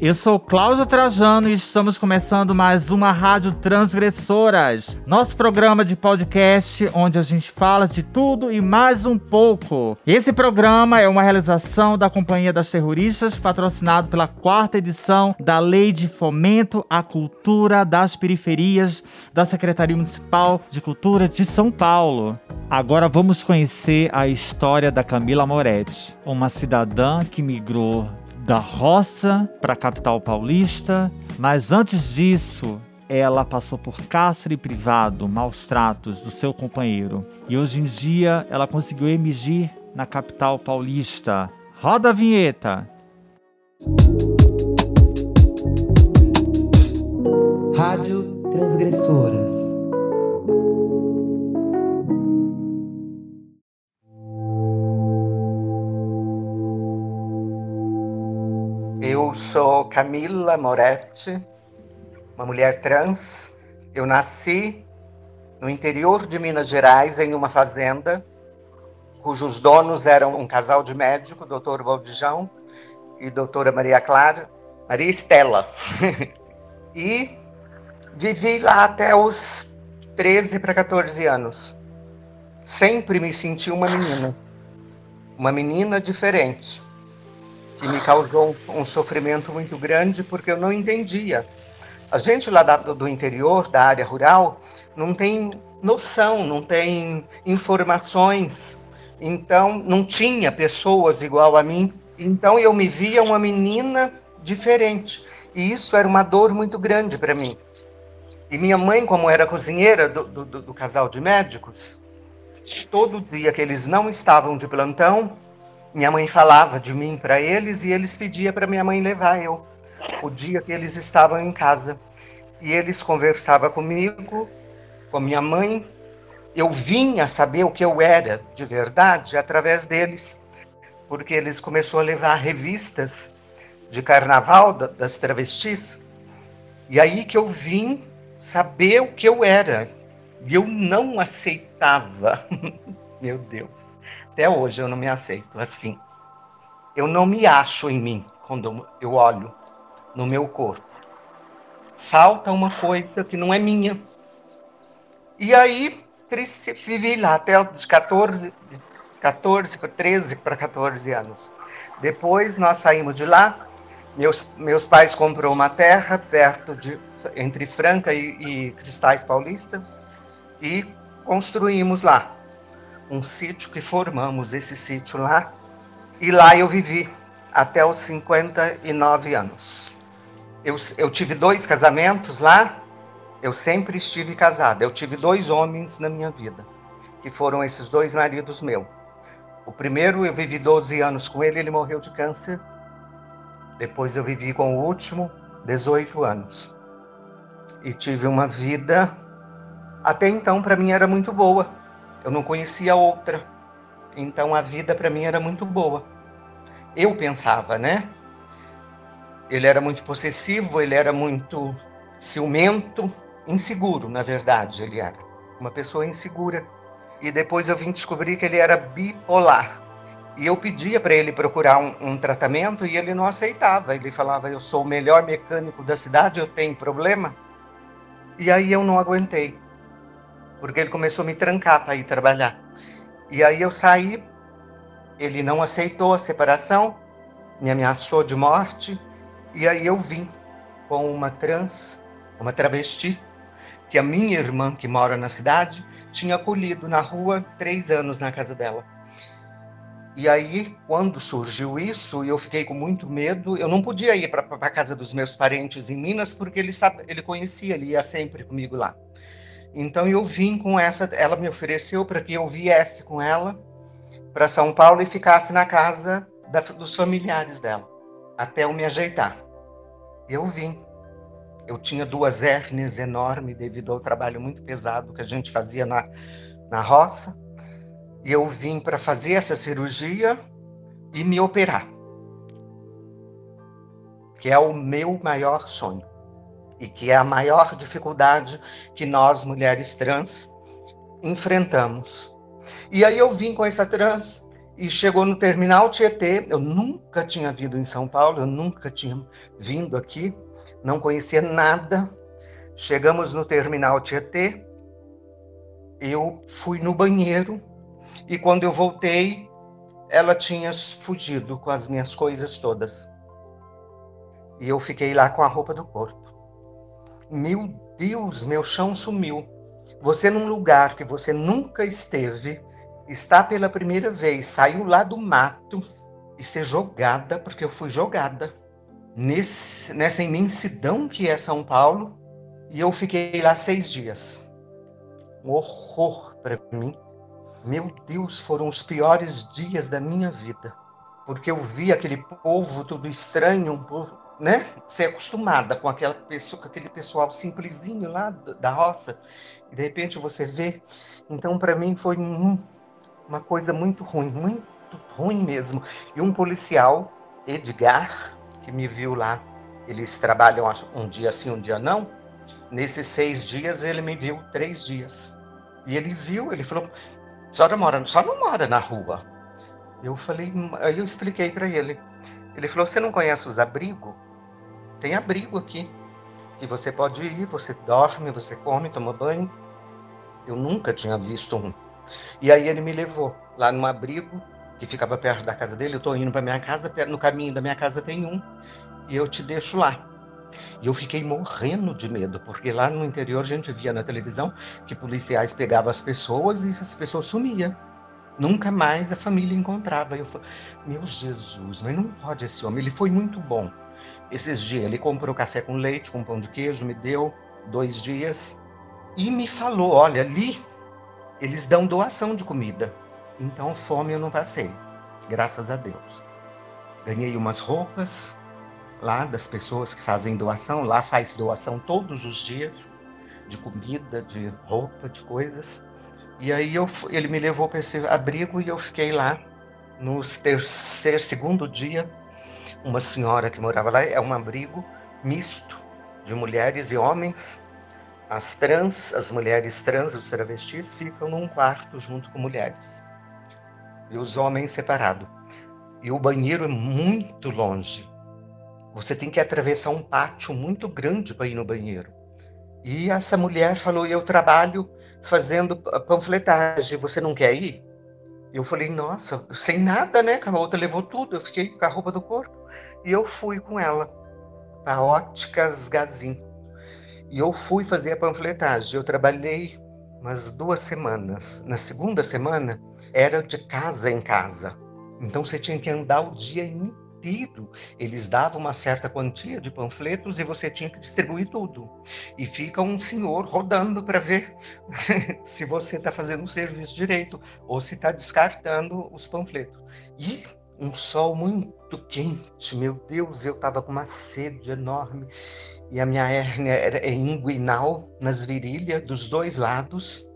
eu sou Cláudia Trajano e estamos começando mais uma Rádio Transgressoras, nosso programa de podcast onde a gente fala de tudo e mais um pouco. Esse programa é uma realização da Companhia das Terroristas, patrocinado pela quarta edição da Lei de Fomento à Cultura das Periferias da Secretaria Municipal de Cultura de São Paulo. Agora vamos conhecer a história da Camila Moretti, uma cidadã que migrou da roça para a capital paulista, mas antes disso, ela passou por cárcere privado, maus tratos do seu companheiro. E hoje em dia ela conseguiu emergir na capital paulista. Roda a vinheta! Rádio Transgressoras. Eu sou Camila Moretti, uma mulher trans. Eu nasci no interior de Minas Gerais, em uma fazenda, cujos donos eram um casal de médico, doutor Valdijão e doutora Maria Clara, Maria Estela. e vivi lá até os 13 para 14 anos. Sempre me senti uma menina, uma menina diferente que me causou um, sofrimento muito grande porque eu não entendia. A gente lá da, do interior, da área rural, não tem noção, não tem informações, então não tinha pessoas igual a mim. Então eu me via uma menina diferente e isso era uma dor muito grande para mim. E minha mãe, como era cozinheira do, do, do casal de médicos, todo dia que eles não estavam de plantão, minha mãe falava de mim para eles e eles pediam para minha mãe levar eu o dia que eles estavam em casa. E eles conversavam comigo, com minha mãe. Eu vinha saber o que eu era de verdade através deles, porque eles começaram a levar revistas de carnaval das travestis. E aí que eu vim saber o que eu era. E eu não aceitava. Meu Deus. Até hoje eu não me aceito assim. Eu não me acho em mim quando eu olho no meu corpo. Falta uma coisa que não é minha. E aí, vivi lá até os 14, 14, 13 para 14 anos. Depois nós saímos de lá. Meus, meus pais comprou uma terra perto de entre Franca e, e Cristais Paulista e construímos lá um sítio que formamos esse sítio lá. E lá eu vivi até os 59 anos. Eu, eu tive dois casamentos lá, eu sempre estive casada. Eu tive dois homens na minha vida, que foram esses dois maridos meus. O primeiro eu vivi 12 anos com ele, ele morreu de câncer. Depois eu vivi com o último 18 anos. E tive uma vida, até então para mim era muito boa eu não conhecia outra. Então a vida para mim era muito boa. Eu pensava, né? Ele era muito possessivo, ele era muito ciumento, inseguro, na verdade, ele era. Uma pessoa insegura. E depois eu vim descobrir que ele era bipolar. E eu pedia para ele procurar um, um, tratamento e ele não aceitava. Ele falava: Eu sou o melhor mecânico da cidade, eu tenho problema. E aí eu não aguentei porque ele começou a me trancar para ir trabalhar. E aí eu saí, ele não aceitou a separação, me ameaçou de morte, e aí eu vim com uma trans, uma travesti, que a minha irmã, que mora na cidade, tinha acolhido na rua três anos na casa dela. E aí, quando surgiu isso, eu fiquei com muito medo. Eu não podia ir para a casa dos meus parentes em Minas, porque ele, sabe, ele conhecia, ele ia sempre comigo lá. Então eu vim com essa, ela me ofereceu para que eu viesse com ela para São Paulo e ficasse na casa da, dos familiares dela, até eu me ajeitar. Eu vim. Eu tinha duas hérnias enormes devido ao trabalho muito pesado que a gente fazia na, na roça. E eu vim para fazer essa cirurgia e me operar, que é o meu maior sonho e que é a maior dificuldade que nós, mulheres trans, enfrentamos. E aí eu vim com essa trans e chegou no terminal Tietê. Eu nunca tinha vindo em São Paulo, eu nunca tinha vindo aqui, não conhecia nada. Chegamos no terminal Tietê, eu fui no banheiro e quando eu voltei, ela tinha fugido com as minhas coisas todas. E eu fiquei lá com a roupa do corpo. Meu Deus, meu chão sumiu. Você num lugar que você nunca esteve, está pela primeira vez, saiu lá do mato e ser jogada, porque eu fui jogada nesse, nessa imensidão que é São Paulo, e eu fiquei lá seis dias. Um horror para mim. Meu Deus, foram os piores dias da minha vida, porque eu vi aquele povo tudo estranho, um povo, né? Ser acostumada com aquela pessoa, com aquele pessoal simplesinho lá da roça, e de repente você vê. Então, para mim foi um, uma coisa muito ruim, muito ruim mesmo. E um policial, Edgar, que me viu lá, eles trabalham um dia sim, um dia não. Nesses seis dias, ele me viu três dias. E ele viu, ele falou: não mora, só não mora na rua. Eu falei, aí eu expliquei para ele. Ele falou: você não conhece os abrigos? Tem abrigo aqui. Que você pode ir, você dorme, você come, toma banho. Eu nunca tinha visto um. E aí ele me levou lá num abrigo que ficava perto da casa dele. Eu estou indo para minha casa, no caminho da minha casa tem um, e eu te deixo lá. E eu fiquei morrendo de medo, porque lá no interior a gente via na televisão que policiais pegavam as pessoas e essas pessoas sumiam. Nunca mais a família encontrava. Eu falei, meu Jesus, mas não pode esse homem. Ele foi muito bom. Esses dias ele comprou café com leite, com pão de queijo, me deu dois dias e me falou: olha, ali eles dão doação de comida. Então, fome eu não passei, graças a Deus. Ganhei umas roupas lá das pessoas que fazem doação. Lá faz doação todos os dias de comida, de roupa, de coisas. E aí eu, ele me levou para esse abrigo e eu fiquei lá no terceiro, segundo dia. Uma senhora que morava lá, é um abrigo misto de mulheres e homens as trans, as mulheres trans, os travestis, ficam num quarto junto com mulheres. E os homens separados. E o banheiro é muito longe. Você tem que atravessar um pátio muito grande para ir no banheiro. E essa mulher falou: Eu trabalho fazendo panfletagem, você não quer ir? Eu falei: Nossa, sem nada, né? A outra levou tudo. Eu fiquei com a roupa do corpo. E eu fui com ela para Óticas Gazin. E eu fui fazer a panfletagem. Eu trabalhei umas duas semanas. Na segunda semana, era de casa em casa. Então você tinha que andar o dia inteiro. Eles davam uma certa quantia de panfletos e você tinha que distribuir tudo. E fica um senhor rodando para ver se você está fazendo o serviço direito ou se está descartando os panfletos. E um sol muito quente, meu Deus, eu estava com uma sede enorme e a minha hérnia era inguinal nas virilhas dos dois lados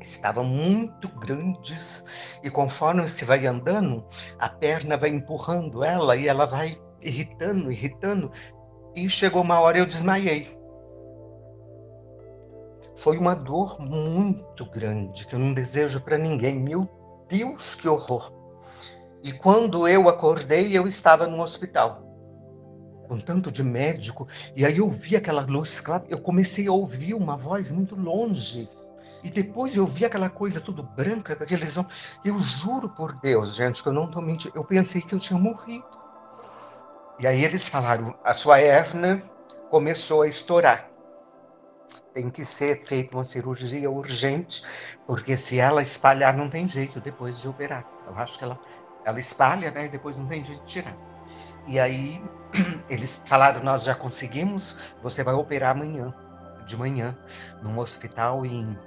estavam muito grandes e conforme se vai andando a perna vai empurrando ela e ela vai irritando irritando. E chegou uma hora eu desmaiei. Foi uma dor muito grande que eu não desejo para ninguém. Meu Deus que horror! E quando eu acordei eu estava no hospital com tanto de médico, e aí eu vi aquela luz clara, eu comecei a ouvir uma voz muito longe. E depois eu vi aquela coisa tudo branca, com aqueles Eu juro por Deus, gente, que eu não estou mentindo. Eu pensei que eu tinha morrido. E aí eles falaram: a sua hernia começou a estourar. Tem que ser feita uma cirurgia urgente, porque se ela espalhar, não tem jeito depois de operar. Eu acho que ela, ela espalha, né? E depois não tem jeito de tirar. E aí eles falaram: Nós já conseguimos, você vai operar amanhã, de manhã, num hospital em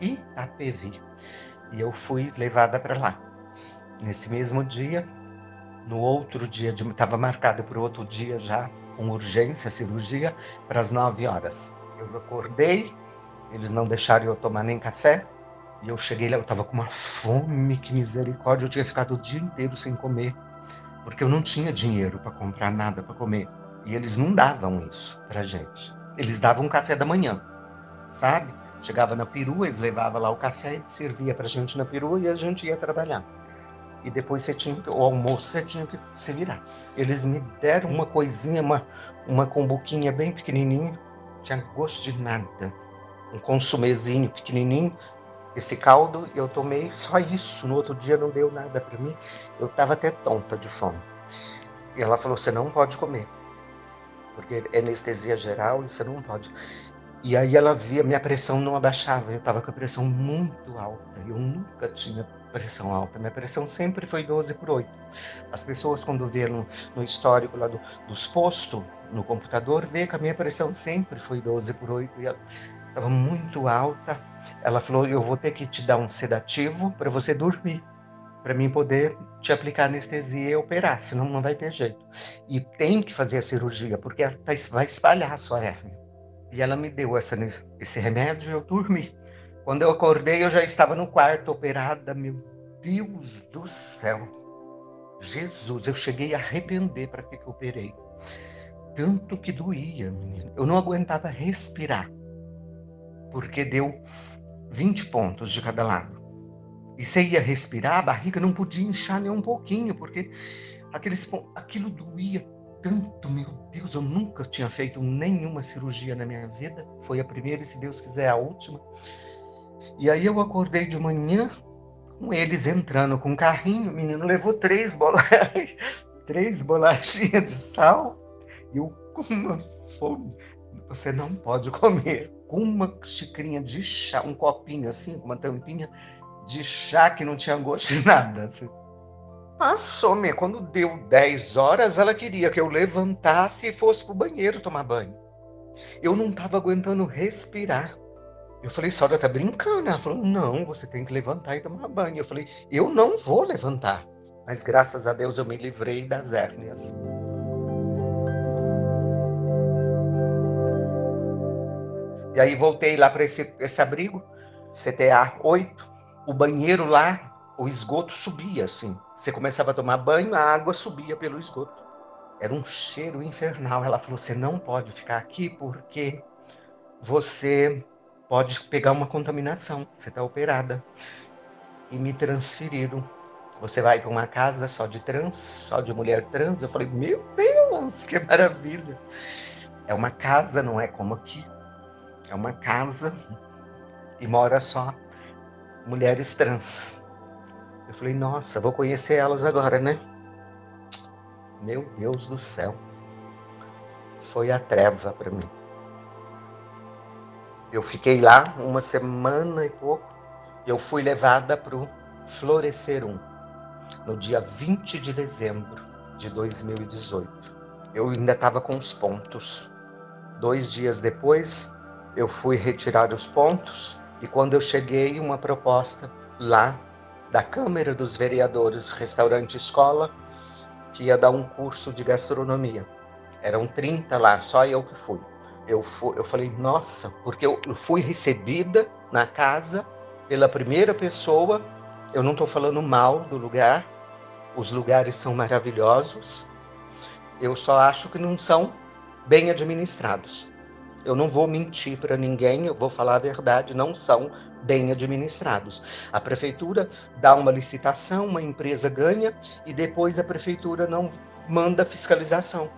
Itapevi. E eu fui levada para lá. Nesse mesmo dia, no outro dia, estava marcado para o outro dia já, com urgência, cirurgia, para as nove horas. Eu acordei, eles não deixaram eu tomar nem café, e eu cheguei lá, eu estava com uma fome, que misericórdia, eu tinha ficado o dia inteiro sem comer porque eu não tinha dinheiro para comprar nada para comer. E eles não davam isso para gente. Eles davam café da manhã, sabe? Chegava na perua, eles levavam lá o café e servia para gente na perua e a gente ia trabalhar. e depois você tinha que, o almoço você tinha que se virar. Eles me deram uma coisinha, uma, uma combuquinha bem pequenininha, tinha gosto de nada. Um consumezinho pequenininho, esse caldo, eu tomei só isso. No outro dia não deu nada para mim. Eu estava até tonta de fome. E ela falou: você não pode comer, porque é anestesia geral e você não pode. E aí ela via, minha pressão não abaixava, eu estava com a pressão muito alta. Eu nunca tinha pressão alta, minha pressão sempre foi 12 por 8. As pessoas, quando vê no, no histórico lá do, dos postos, no computador, vê que a minha pressão sempre foi 12 por 8 e estava muito alta. Ela falou: Eu vou ter que te dar um sedativo para você dormir, para mim poder te aplicar anestesia e operar, senão não vai ter jeito. E tem que fazer a cirurgia, porque tá, vai espalhar a sua hérnia. E ela me deu essa, esse remédio e eu dormi. Quando eu acordei, eu já estava no quarto operada. Meu Deus do céu. Jesus, eu cheguei a arrepender para que, que eu operei. Tanto que doía, menina. Eu não aguentava respirar. Porque deu 20 pontos de cada lado. E você ia respirar, a barriga não podia inchar nem um pouquinho, porque aqueles, aquilo doía tanto, meu Deus, eu nunca tinha feito nenhuma cirurgia na minha vida. Foi a primeira e, se Deus quiser, a última. E aí eu acordei de manhã com eles entrando com um carrinho. O menino levou três bolachas, três bolachinhas de sal. E eu com uma fome. Você não pode comer. Com uma xicrinha de chá, um copinho assim, com uma tampinha de chá que não tinha gosto de nada. Assim. Passou, minha. Quando deu 10 horas, ela queria que eu levantasse e fosse pro banheiro tomar banho. Eu não estava aguentando respirar. Eu falei, senhora tá brincando? Ela falou, não, você tem que levantar e tomar banho. Eu falei, eu não vou levantar. Mas graças a Deus eu me livrei das hérnias. E aí voltei lá para esse, esse abrigo, CTA 8. O banheiro lá o esgoto subia assim. Você começava a tomar banho, a água subia pelo esgoto. Era um cheiro infernal. Ela falou: você não pode ficar aqui porque você pode pegar uma contaminação. Você está operada. E me transferiram. Você vai para uma casa só de trans, só de mulher trans. Eu falei: meu Deus, que maravilha! É uma casa, não é como aqui. É uma casa e mora só mulheres trans. Eu falei, nossa, vou conhecer elas agora, né? Meu Deus do céu. Foi a treva para mim. Eu fiquei lá uma semana e pouco. Eu fui levada para o Florescer 1, no dia 20 de dezembro de 2018. Eu ainda estava com os pontos. Dois dias depois, eu fui retirar os pontos e quando eu cheguei, uma proposta lá da Câmara dos Vereadores Restaurante Escola, que ia dar um curso de gastronomia. Eram 30 lá, só eu que fui. Eu, fui, eu falei, nossa, porque eu fui recebida na casa pela primeira pessoa. Eu não estou falando mal do lugar, os lugares são maravilhosos. Eu só acho que não são bem administrados eu não vou mentir para ninguém, eu vou falar a verdade, não são bem administrados. A prefeitura dá uma licitação, uma empresa ganha e depois a prefeitura não manda fiscalização.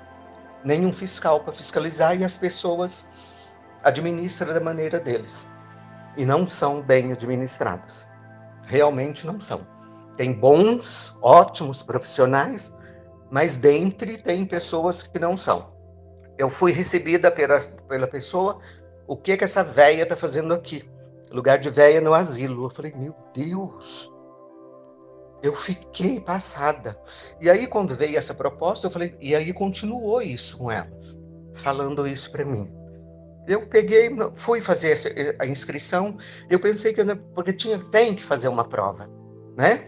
Nenhum fiscal para fiscalizar e as pessoas administram da maneira deles. E não são bem administradas. Realmente não são. Tem bons, ótimos profissionais, mas dentre tem pessoas que não são eu fui recebida pela, pela pessoa, o que que essa véia tá fazendo aqui? Lugar de véia no asilo. Eu falei, meu Deus, eu fiquei passada. E aí, quando veio essa proposta, eu falei, e aí continuou isso com elas, falando isso para mim. Eu peguei, fui fazer a inscrição, eu pensei que, porque tinha, tem que fazer uma prova, né?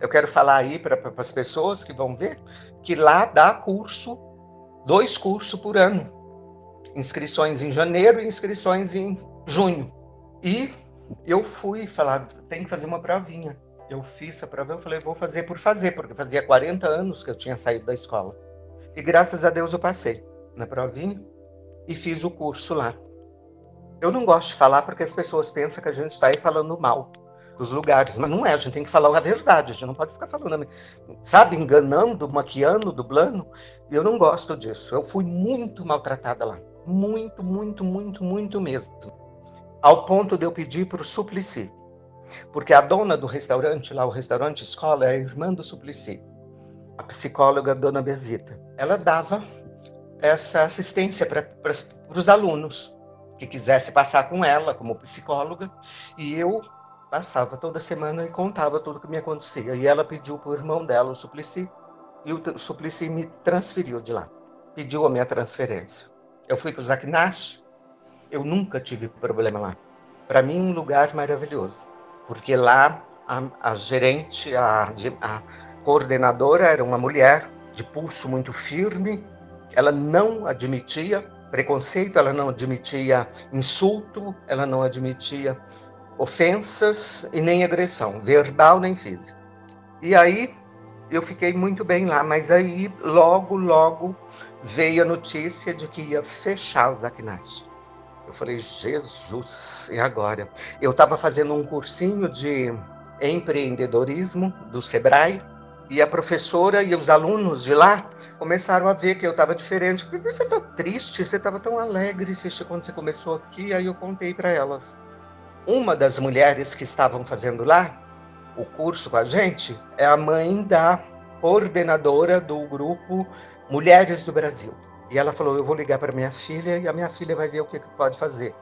Eu quero falar aí para as pessoas que vão ver que lá dá curso dois cursos por ano. Inscrições em janeiro e inscrições em junho. E eu fui falar, tem que fazer uma provinha. Eu fiz a prova, eu falei, vou fazer por fazer, porque fazia 40 anos que eu tinha saído da escola. E graças a Deus eu passei na provinha e fiz o curso lá. Eu não gosto de falar porque as pessoas pensam que a gente está aí falando mal. Dos lugares. Mas não é, a gente tem que falar a verdade, a gente não pode ficar falando, sabe, enganando, maquiando, dublando. Eu não gosto disso. Eu fui muito maltratada lá. Muito, muito, muito, muito mesmo. Ao ponto de eu pedir para o Suplicy. Porque a dona do restaurante, lá o restaurante escola, é a irmã do Suplicy. A psicóloga Dona Bezita. Ela dava essa assistência para os alunos que quisesse passar com ela como psicóloga. E eu passava toda semana e contava tudo que me acontecia. E ela pediu para o irmão dela, o Suplicy, e o Suplicy me transferiu de lá. Pediu a minha transferência. Eu fui para o Zaknash, eu nunca tive problema lá. Para mim, um lugar maravilhoso, porque lá a, a gerente, a, a coordenadora era uma mulher de pulso muito firme, ela não admitia preconceito, ela não admitia insulto, ela não admitia ofensas e nem agressão, verbal nem física. E aí eu fiquei muito bem lá, mas aí logo, logo veio a notícia de que ia fechar o Zacnash. Eu falei, Jesus, e agora? Eu estava fazendo um cursinho de empreendedorismo do Sebrae e a professora e os alunos de lá começaram a ver que eu estava diferente. Você está triste? Você estava tão alegre quando você começou aqui? Aí eu contei para elas. Uma das mulheres que estavam fazendo lá o curso com a gente é a mãe da coordenadora do grupo Mulheres do Brasil. E ela falou: Eu vou ligar para minha filha e a minha filha vai ver o que, que pode fazer.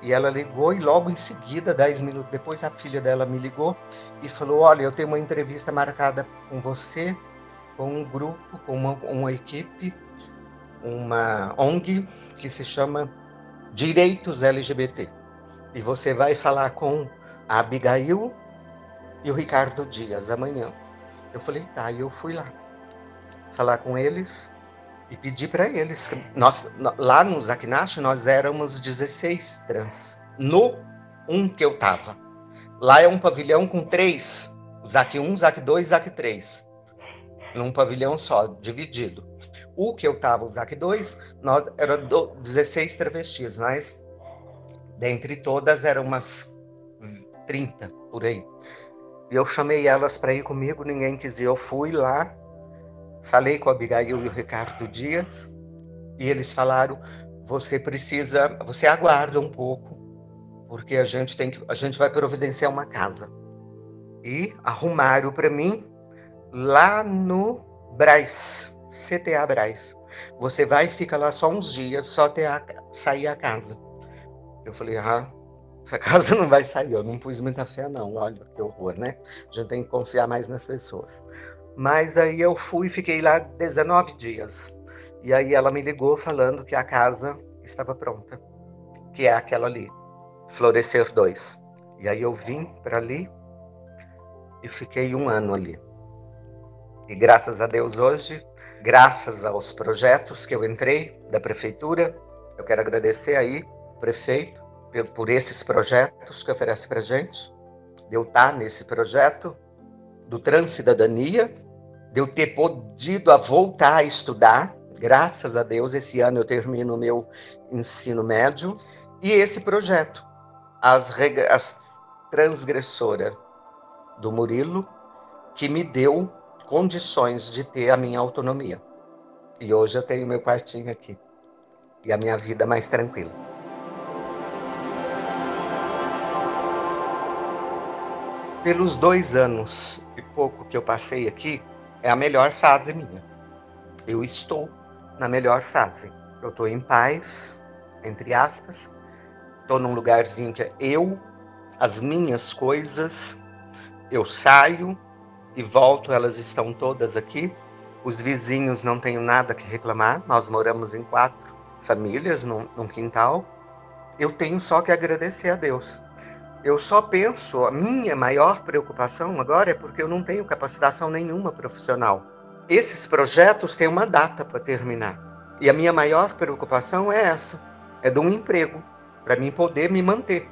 E ela ligou e logo em seguida, dez minutos depois, a filha dela me ligou e falou: Olha, eu tenho uma entrevista marcada com você, com um grupo, com uma, uma equipe, uma ONG que se chama Direitos LGBT e você vai falar com a Abigail e o Ricardo Dias amanhã. Eu falei, tá, e eu fui lá falar com eles e pedi para eles. Nós, lá no Zaknash, nós éramos 16 trans. No um que eu tava. Lá é um pavilhão com três. ZAC 1, ZAC 2, ZAC 3. Num pavilhão só, dividido. O que eu tava, o ZAC 2, nós era 16 travestis, mas Dentre todas eram umas 30 por aí. E eu chamei elas para ir comigo, ninguém quis ir. Eu fui lá, falei com a Abigail e o Ricardo Dias, e eles falaram: você precisa, você aguarda um pouco, porque a gente tem que, a gente vai providenciar uma casa. E arrumaram para mim lá no Braz, CTA Braz. Você vai e fica lá só uns dias, só até a, sair a casa. Eu falei, ah, essa casa não vai sair. Eu não pus muita fé, não. Olha que horror, né? A gente tem que confiar mais nas pessoas. Mas aí eu fui e fiquei lá 19 dias. E aí ela me ligou falando que a casa estava pronta, que é aquela ali, Florescer 2. E aí eu vim para ali e fiquei um ano ali. E graças a Deus hoje, graças aos projetos que eu entrei da prefeitura, eu quero agradecer aí prefeito por esses projetos que oferece para gente, de eu estar nesse projeto do Transcidadania, de eu ter podido a voltar a estudar, graças a Deus, esse ano eu termino o meu ensino médio, e esse projeto, as, as transgressora do Murilo, que me deu condições de ter a minha autonomia. E hoje eu tenho meu quartinho aqui e a minha vida mais tranquila. Pelos dois anos e pouco que eu passei aqui, é a melhor fase minha. Eu estou na melhor fase. Eu estou em paz, entre aspas. Estou num lugarzinho que é eu, as minhas coisas. Eu saio e volto, elas estão todas aqui. Os vizinhos não tenho nada que reclamar. Nós moramos em quatro famílias num, num quintal. Eu tenho só que agradecer a Deus eu só penso, a minha maior preocupação agora é porque eu não tenho capacitação nenhuma profissional. Esses projetos têm uma data para terminar. E a minha maior preocupação é essa: é de um emprego, para mim poder me manter.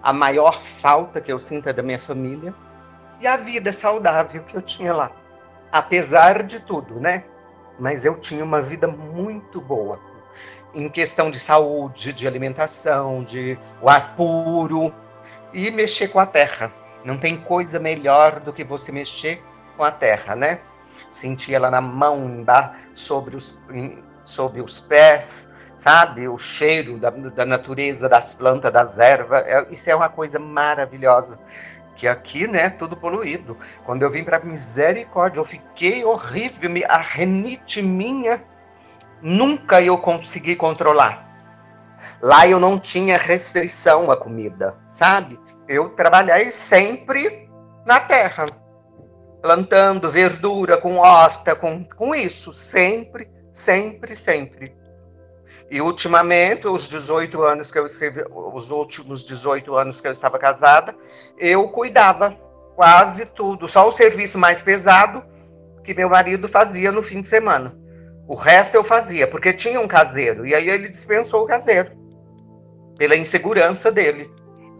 A maior falta que eu sinto é da minha família e a vida saudável que eu tinha lá. Apesar de tudo, né? Mas eu tinha uma vida muito boa. Em questão de saúde, de alimentação, de ar puro, e mexer com a terra. Não tem coisa melhor do que você mexer com a terra, né? Sentir ela na mão, sobre os, sobre os pés, sabe? O cheiro da, da natureza, das plantas, das ervas. É, isso é uma coisa maravilhosa. Que aqui, né, tudo poluído. Quando eu vim para misericórdia, eu fiquei horrível. A renite minha, nunca eu consegui controlar. Lá eu não tinha restrição à comida, sabe? Eu trabalhei sempre na terra, plantando verdura com horta, com, com isso, sempre, sempre, sempre. E ultimamente, os 18 anos que eu os últimos 18 anos que eu estava casada, eu cuidava quase tudo, só o serviço mais pesado que meu marido fazia no fim de semana. O resto eu fazia, porque tinha um caseiro, e aí ele dispensou o caseiro, pela insegurança dele.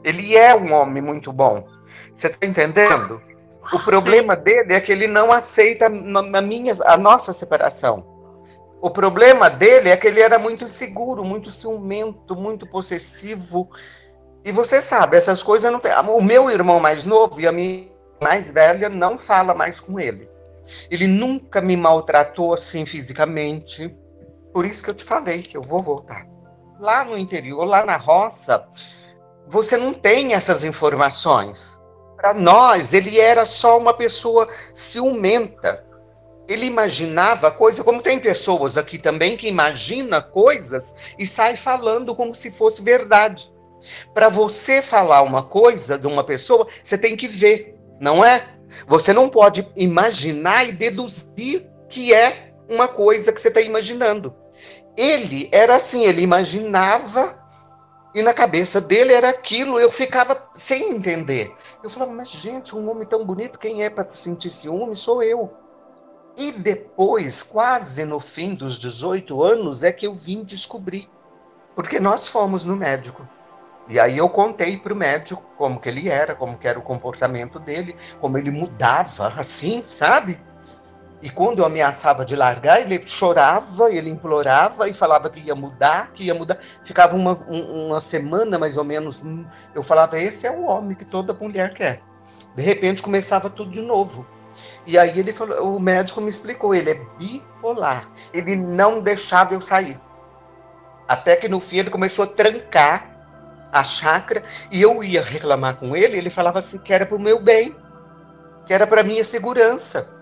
Ele é um homem muito bom. Você está entendendo? O problema dele é que ele não aceita a, minha, a nossa separação. O problema dele é que ele era muito inseguro, muito ciumento, muito possessivo. E você sabe, essas coisas não tem. O meu irmão mais novo e a minha mais velha não fala mais com ele. Ele nunca me maltratou assim fisicamente. Por isso que eu te falei que eu vou voltar. Lá no interior, lá na roça, você não tem essas informações. Para nós, ele era só uma pessoa ciumenta. Ele imaginava coisa como tem pessoas aqui também que imagina coisas e sai falando como se fosse verdade. Para você falar uma coisa de uma pessoa, você tem que ver, não é? Você não pode imaginar e deduzir que é uma coisa que você está imaginando. Ele era assim, ele imaginava e na cabeça dele era aquilo, eu ficava sem entender. Eu falava, mas gente, um homem tão bonito, quem é para sentir ciúme? Sou eu. E depois, quase no fim dos 18 anos, é que eu vim descobrir. Porque nós fomos no médico. E aí eu contei para o médico como que ele era, como que era o comportamento dele, como ele mudava, assim, sabe? E quando eu ameaçava de largar, ele chorava, ele implorava e falava que ia mudar, que ia mudar. Ficava uma, uma semana mais ou menos. Eu falava, esse é o homem que toda mulher quer. De repente começava tudo de novo. E aí ele falou, o médico me explicou, ele é bipolar. Ele não deixava eu sair. Até que no fim ele começou a trancar a chácara e eu ia reclamar com ele, ele falava assim que era para o meu bem, que era para minha segurança.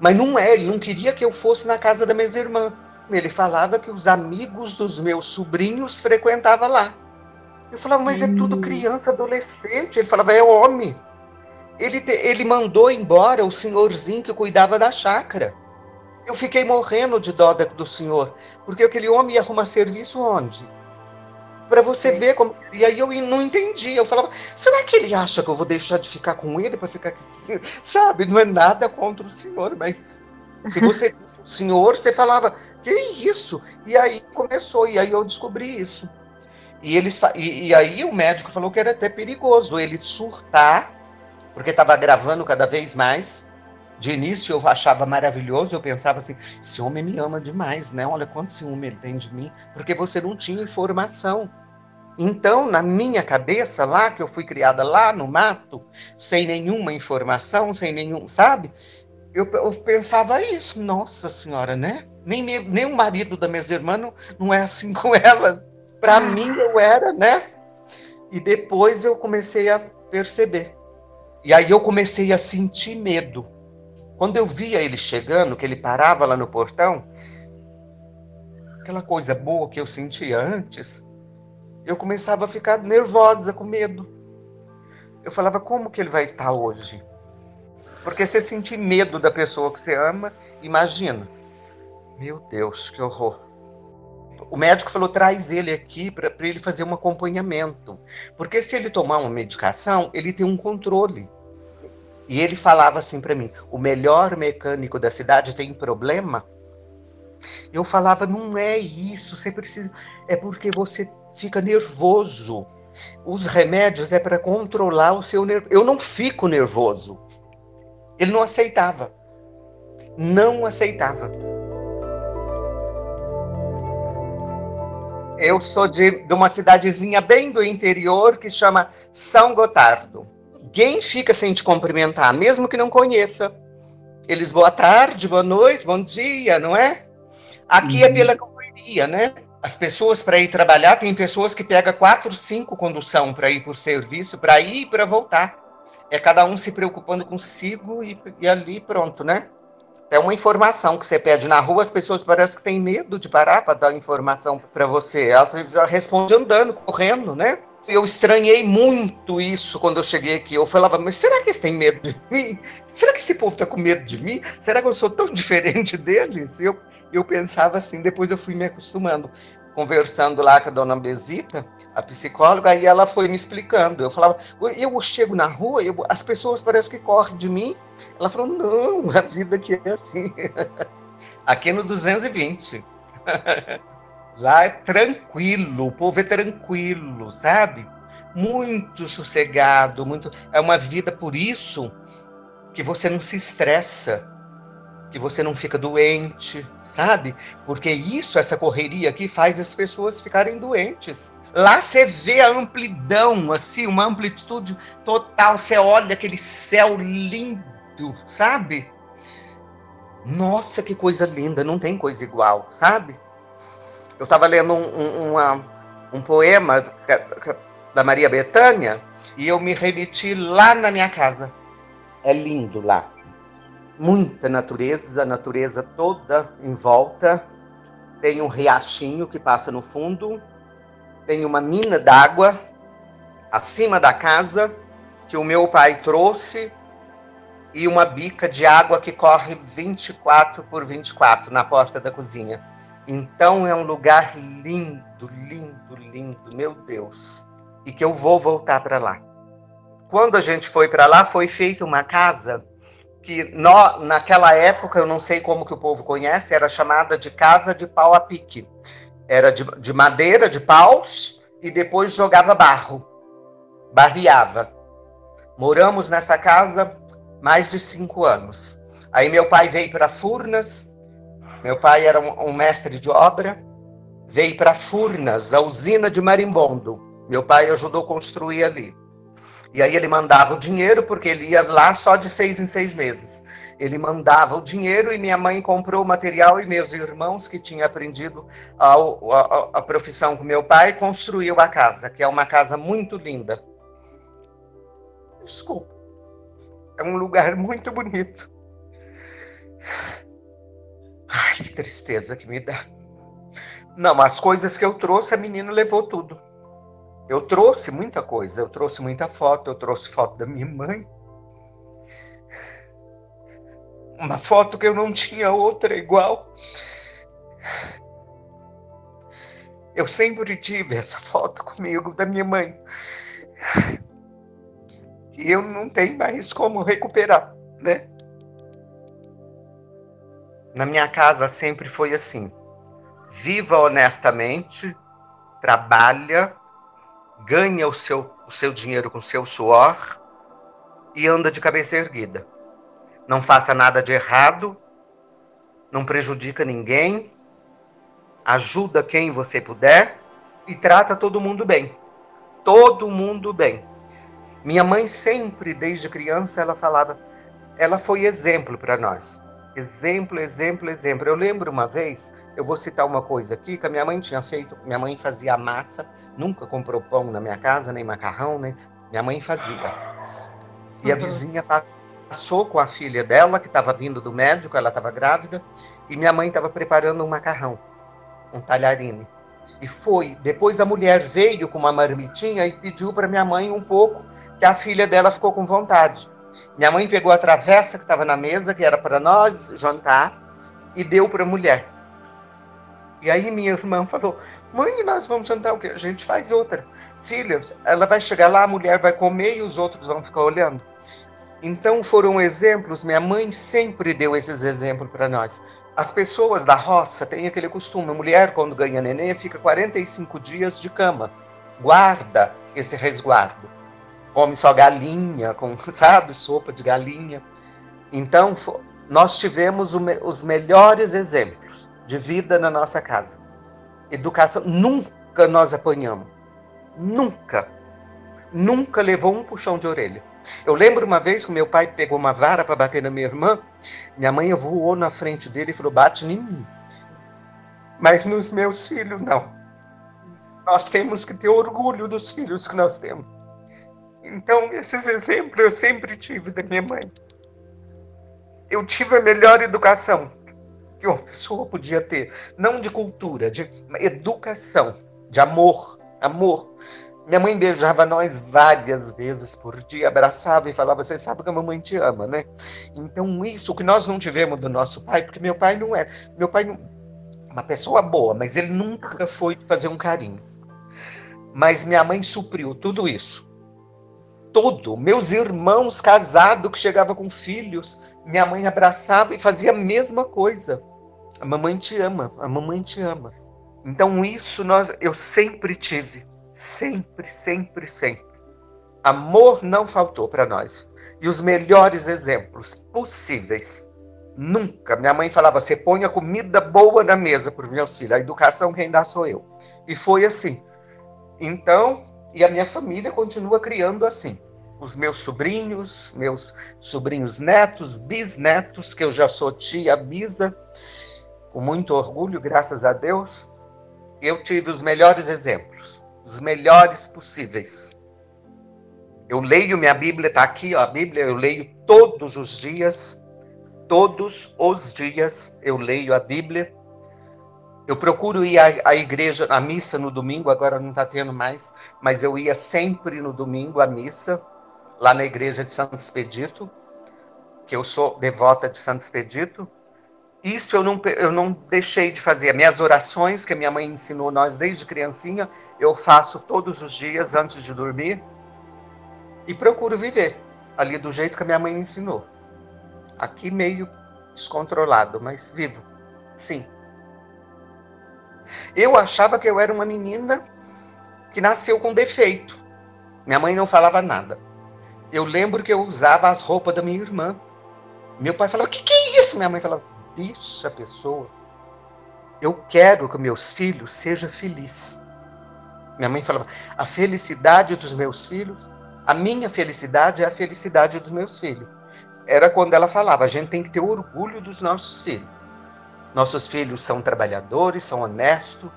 Mas não é, ele não queria que eu fosse na casa da minha irmã. Ele falava que os amigos dos meus sobrinhos frequentavam lá. Eu falava, mas é tudo hum. criança, adolescente. Ele falava, é homem. Ele, te, ele mandou embora o senhorzinho que cuidava da chácara. Eu fiquei morrendo de dó do senhor, porque aquele homem ia arrumar serviço onde? Para você Sim. ver como. E aí eu não entendi. Eu falava, será que ele acha que eu vou deixar de ficar com ele para ficar aqui? Sabe? Não é nada contra o senhor, mas se você o senhor, você falava, que isso? E aí começou, e aí eu descobri isso. E, eles, e, e aí o médico falou que era até perigoso ele surtar, porque estava gravando cada vez mais. De início eu achava maravilhoso, eu pensava assim, esse homem me ama demais, né? Olha quanto ciúme ele tem de mim, porque você não tinha informação. Então, na minha cabeça, lá que eu fui criada lá no mato, sem nenhuma informação, sem nenhum, sabe? Eu, eu pensava isso, nossa senhora, né? Nem, me, nem o marido da minha irmã não, não é assim com elas. Para ah. mim, eu era, né? E depois eu comecei a perceber. E aí eu comecei a sentir medo. Quando eu via ele chegando, que ele parava lá no portão, aquela coisa boa que eu sentia antes, eu começava a ficar nervosa, com medo. Eu falava, como que ele vai estar hoje? Porque você sentir medo da pessoa que você ama, imagina. Meu Deus, que horror. O médico falou: traz ele aqui para ele fazer um acompanhamento. Porque se ele tomar uma medicação, ele tem um controle. E ele falava assim para mim: o melhor mecânico da cidade tem problema. Eu falava: não é isso, você precisa. É porque você fica nervoso. Os remédios é para controlar o seu nervo. Eu não fico nervoso. Ele não aceitava. Não aceitava. Eu sou de, de uma cidadezinha bem do interior que chama São Gotardo. Quem fica sem te cumprimentar, mesmo que não conheça? Eles, boa tarde, boa noite, bom dia, não é? Aqui é uhum. é pela correria, né? As pessoas para ir trabalhar, tem pessoas que pegam quatro, cinco condução para ir por serviço, para ir e para voltar. É cada um se preocupando consigo e, e ali pronto, né? É uma informação que você pede na rua, as pessoas parecem que têm medo de parar para dar informação para você. Elas já respondem andando, correndo, né? Eu estranhei muito isso quando eu cheguei aqui. Eu falava, mas será que eles têm medo de mim? Será que esse povo está com medo de mim? Será que eu sou tão diferente deles? Eu, eu pensava assim, depois eu fui me acostumando conversando lá com a dona Besita, a psicóloga, aí ela foi me explicando. Eu falava, eu chego na rua, eu, as pessoas parecem que correm de mim. Ela falou, não, a vida aqui é assim. aqui no 220. Lá é tranquilo, o povo é tranquilo, sabe? Muito sossegado, muito. É uma vida por isso que você não se estressa que você não fica doente, sabe? Porque isso, essa correria aqui, faz as pessoas ficarem doentes. Lá você vê a amplidão, assim, uma amplitude total. Você olha aquele céu lindo, sabe? Nossa, que coisa linda, não tem coisa igual, sabe? Eu estava lendo um, um, uma, um poema da Maria Bethânia e eu me remeti lá na minha casa. É lindo lá muita natureza, a natureza toda em volta. Tem um riachinho que passa no fundo, tem uma mina d'água acima da casa que o meu pai trouxe e uma bica de água que corre 24 por 24 na porta da cozinha. Então é um lugar lindo, lindo, lindo, meu Deus. E que eu vou voltar para lá. Quando a gente foi para lá, foi feita uma casa que naquela época, eu não sei como que o povo conhece, era chamada de casa de pau a pique. Era de, de madeira, de paus, e depois jogava barro, barreava. Moramos nessa casa mais de cinco anos. Aí meu pai veio para Furnas, meu pai era um, mestre de obra, veio para Furnas, a usina de marimbondo. Meu pai ajudou a construir ali. E aí ele mandava o dinheiro, porque ele ia lá só de seis em seis meses. Ele mandava o dinheiro e minha mãe comprou o material e meus irmãos, que tinham aprendido a, a, a profissão com meu pai, construiu a casa, que é uma casa muito linda. Desculpa. É um lugar muito bonito. Ai, que tristeza que me dá. Não, as coisas que eu trouxe, a menina levou tudo. Eu trouxe muita coisa, eu trouxe muita foto, eu trouxe foto da minha mãe. Uma foto que eu não tinha outra igual. Eu sempre tive essa foto comigo da minha mãe. E eu não tenho mais como recuperar, né? Na minha casa sempre foi assim: viva honestamente, trabalha, ganha o seu, o seu dinheiro com seu suor e anda de cabeça erguida. Não faça nada de errado, não prejudica ninguém, ajuda quem você puder e trata todo mundo bem. Todo mundo bem. Minha mãe sempre, desde criança, ela falava, ela foi exemplo para nós. Exemplo, exemplo, exemplo. Eu lembro uma vez, eu vou citar uma coisa aqui que a minha mãe tinha feito. Minha mãe fazia massa nunca comprou pão na minha casa, nem macarrão, né? Minha mãe fazia. E uhum. a vizinha passou com a filha dela, que estava vindo do médico, ela estava grávida, e minha mãe estava preparando um macarrão, um talharine. E foi. Depois a mulher veio com uma marmitinha e pediu para minha mãe um pouco, que a filha dela ficou com vontade. Minha mãe pegou a travessa que estava na mesa, que era para nós jantar, e deu para a mulher. E aí minha irmã falou: Mãe, nós vamos jantar o quê? A gente faz outra. Filhos, ela vai chegar lá, a mulher vai comer e os outros vão ficar olhando. Então foram exemplos, minha mãe sempre deu esses exemplos para nós. As pessoas da roça têm aquele costume, a mulher quando ganha neném fica 45 dias de cama. Guarda esse resguardo. Come só galinha, com, sabe, sopa de galinha. Então, nós tivemos os melhores exemplos de vida na nossa casa. Educação, nunca nós apanhamos. Nunca. Nunca levou um puxão de orelha. Eu lembro uma vez que meu pai pegou uma vara para bater na minha irmã, minha mãe voou na frente dele e falou: bate em mim. Mas nos meus filhos, não. Nós temos que ter orgulho dos filhos que nós temos. Então, esses exemplos eu sempre tive da minha mãe. Eu tive a melhor educação que uma pessoa podia ter. Não de cultura, de educação, de amor. Amor. Minha mãe beijava nós várias vezes por dia, abraçava e falava: Você sabe que a mamãe te ama, né? Então, isso que nós não tivemos do nosso pai, porque meu pai não era. Meu pai não. Uma pessoa boa, mas ele nunca foi fazer um carinho. Mas minha mãe supriu tudo isso. Todo. Meus irmãos casados que chegavam com filhos, minha mãe abraçava e fazia a mesma coisa. A mamãe te ama, a mamãe te ama. Então isso nós, eu sempre tive, sempre, sempre, sempre. Amor não faltou para nós. E os melhores exemplos possíveis. Nunca. Minha mãe falava: você põe a comida boa na mesa para os meus filhos. A educação quem dá sou eu. E foi assim. Então, e a minha família continua criando assim. Os meus sobrinhos, meus sobrinhos netos, bisnetos, que eu já sou tia bisa, com muito orgulho, graças a Deus, eu tive os melhores exemplos, os melhores possíveis. Eu leio minha Bíblia, está aqui, ó, a Bíblia eu leio todos os dias, todos os dias eu leio a Bíblia eu procuro ir à, à igreja, à missa no domingo, agora não está tendo mais, mas eu ia sempre no domingo à missa, lá na igreja de Santo Expedito, que eu sou devota de Santo Expedito. Isso eu não, eu não deixei de fazer. Minhas orações, que a minha mãe ensinou nós desde criancinha, eu faço todos os dias antes de dormir. E procuro viver ali do jeito que a minha mãe me ensinou. Aqui meio descontrolado, mas vivo. Sim. Eu achava que eu era uma menina que nasceu com defeito. Minha mãe não falava nada. Eu lembro que eu usava as roupas da minha irmã. Meu pai falava: O que, que é isso? Minha mãe falava: Deixa a pessoa. Eu quero que meus filhos sejam felizes. Minha mãe falava: A felicidade dos meus filhos, a minha felicidade é a felicidade dos meus filhos. Era quando ela falava: A gente tem que ter orgulho dos nossos filhos. Nossos filhos são trabalhadores, são honestos,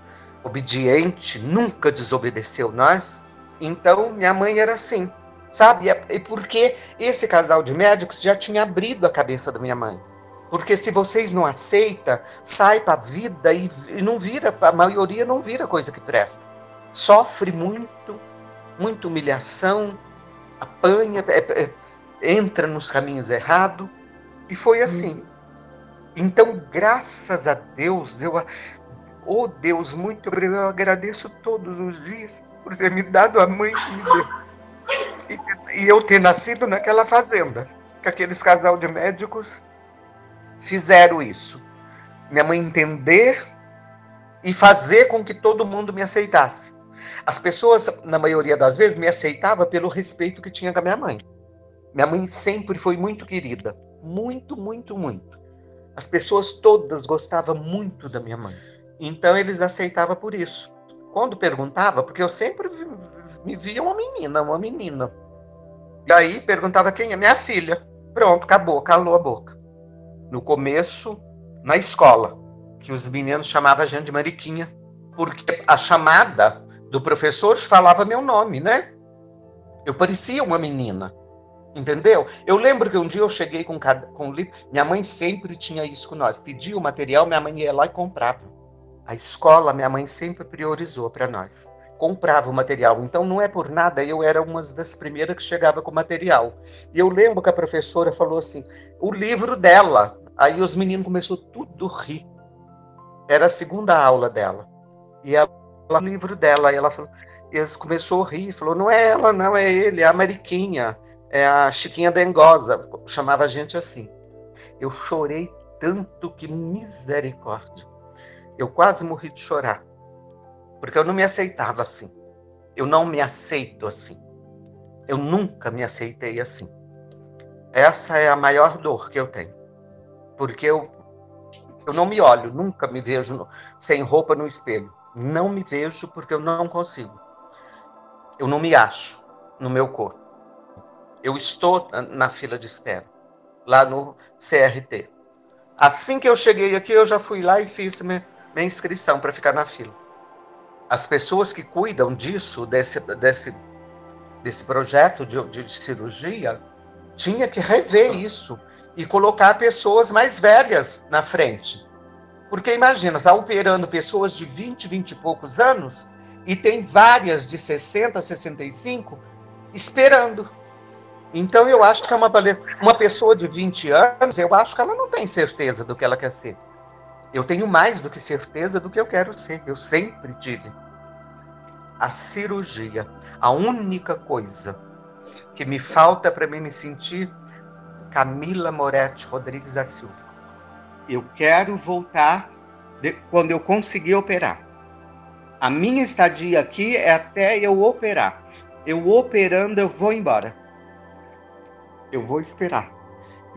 obedientes, nunca desobedeceu nós. Então, minha mãe era assim, sabe? E porque esse casal de médicos já tinha abrido a cabeça da minha mãe. Porque se vocês não aceitam, sai para a vida e, e não vira, a maioria não vira coisa que presta. Sofre muito, muita humilhação, apanha, é, é, entra nos caminhos errados. E foi assim. Hum. Então, graças a Deus, eu, oh Deus, muito obrigado, eu agradeço todos os dias por ter me dado a mãe que me deu. E, e eu ter nascido naquela fazenda, que aqueles casal de médicos fizeram isso. Minha mãe entender e fazer com que todo mundo me aceitasse. As pessoas, na maioria das vezes, me aceitavam pelo respeito que tinha com a minha mãe. Minha mãe sempre foi muito querida. Muito, muito, muito. As pessoas todas gostavam muito da minha mãe. Então eles aceitavam por isso. Quando perguntava, porque eu sempre me via uma menina, uma menina. E aí perguntava quem é minha filha. Pronto, acabou, calou a boca. No começo, na escola, que os meninos chamavam a gente de Mariquinha, porque a chamada do professor falava meu nome, né? Eu parecia uma menina. Entendeu? Eu lembro que um dia eu cheguei com, com livro. Minha mãe sempre tinha isso com nós. Pedia o material, minha mãe ia lá e comprava. A escola, minha mãe sempre priorizou para nós. Comprava o material. Então, não é por nada, eu era uma das primeiras que chegava com o material. E eu lembro que a professora falou assim: o livro dela. Aí os meninos começaram tudo a rir. Era a segunda aula dela. E ela, o livro dela, aí ela falou, eles começou a rir, falou: não é ela, não, é ele, é a Mariquinha é a Chiquinha Dengosa, chamava a gente assim. Eu chorei tanto que misericórdia. Eu quase morri de chorar, porque eu não me aceitava assim. Eu não me aceito assim. Eu nunca me aceitei assim. Essa é a maior dor que eu tenho, porque eu eu não me olho, nunca me vejo no, sem roupa no espelho. Não me vejo porque eu não consigo. Eu não me acho no meu corpo. Eu estou na fila de espera, lá no CRT. Assim que eu cheguei aqui, eu já fui lá e fiz minha, minha inscrição para ficar na fila. As pessoas que cuidam disso, desse, desse, desse projeto de, de cirurgia, tinha que rever isso e colocar pessoas mais velhas na frente. Porque imagina, está operando pessoas de 20, 20 e poucos anos e tem várias de 60, 65 esperando. Então eu acho que é uma, uma pessoa de 20 anos, eu acho que ela não tem certeza do que ela quer ser. Eu tenho mais do que certeza do que eu quero ser. Eu sempre tive. A cirurgia, a única coisa que me falta para mim me sentir Camila Moretti Rodrigues da Silva. Eu quero voltar de, quando eu conseguir operar. A minha estadia aqui é até eu operar. Eu operando, eu vou embora. Eu vou esperar.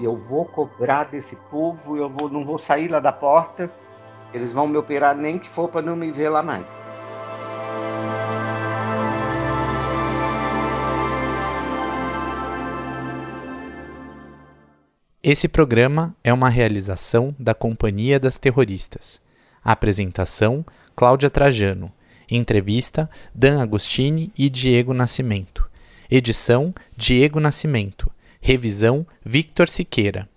Eu vou cobrar desse povo, eu vou, não vou sair lá da porta. Eles vão me operar nem que for para não me ver lá mais. Esse programa é uma realização da Companhia das Terroristas. A apresentação: Cláudia Trajano. Entrevista: Dan Agostini e Diego Nascimento. Edição: Diego Nascimento. Revisão: Victor Siqueira.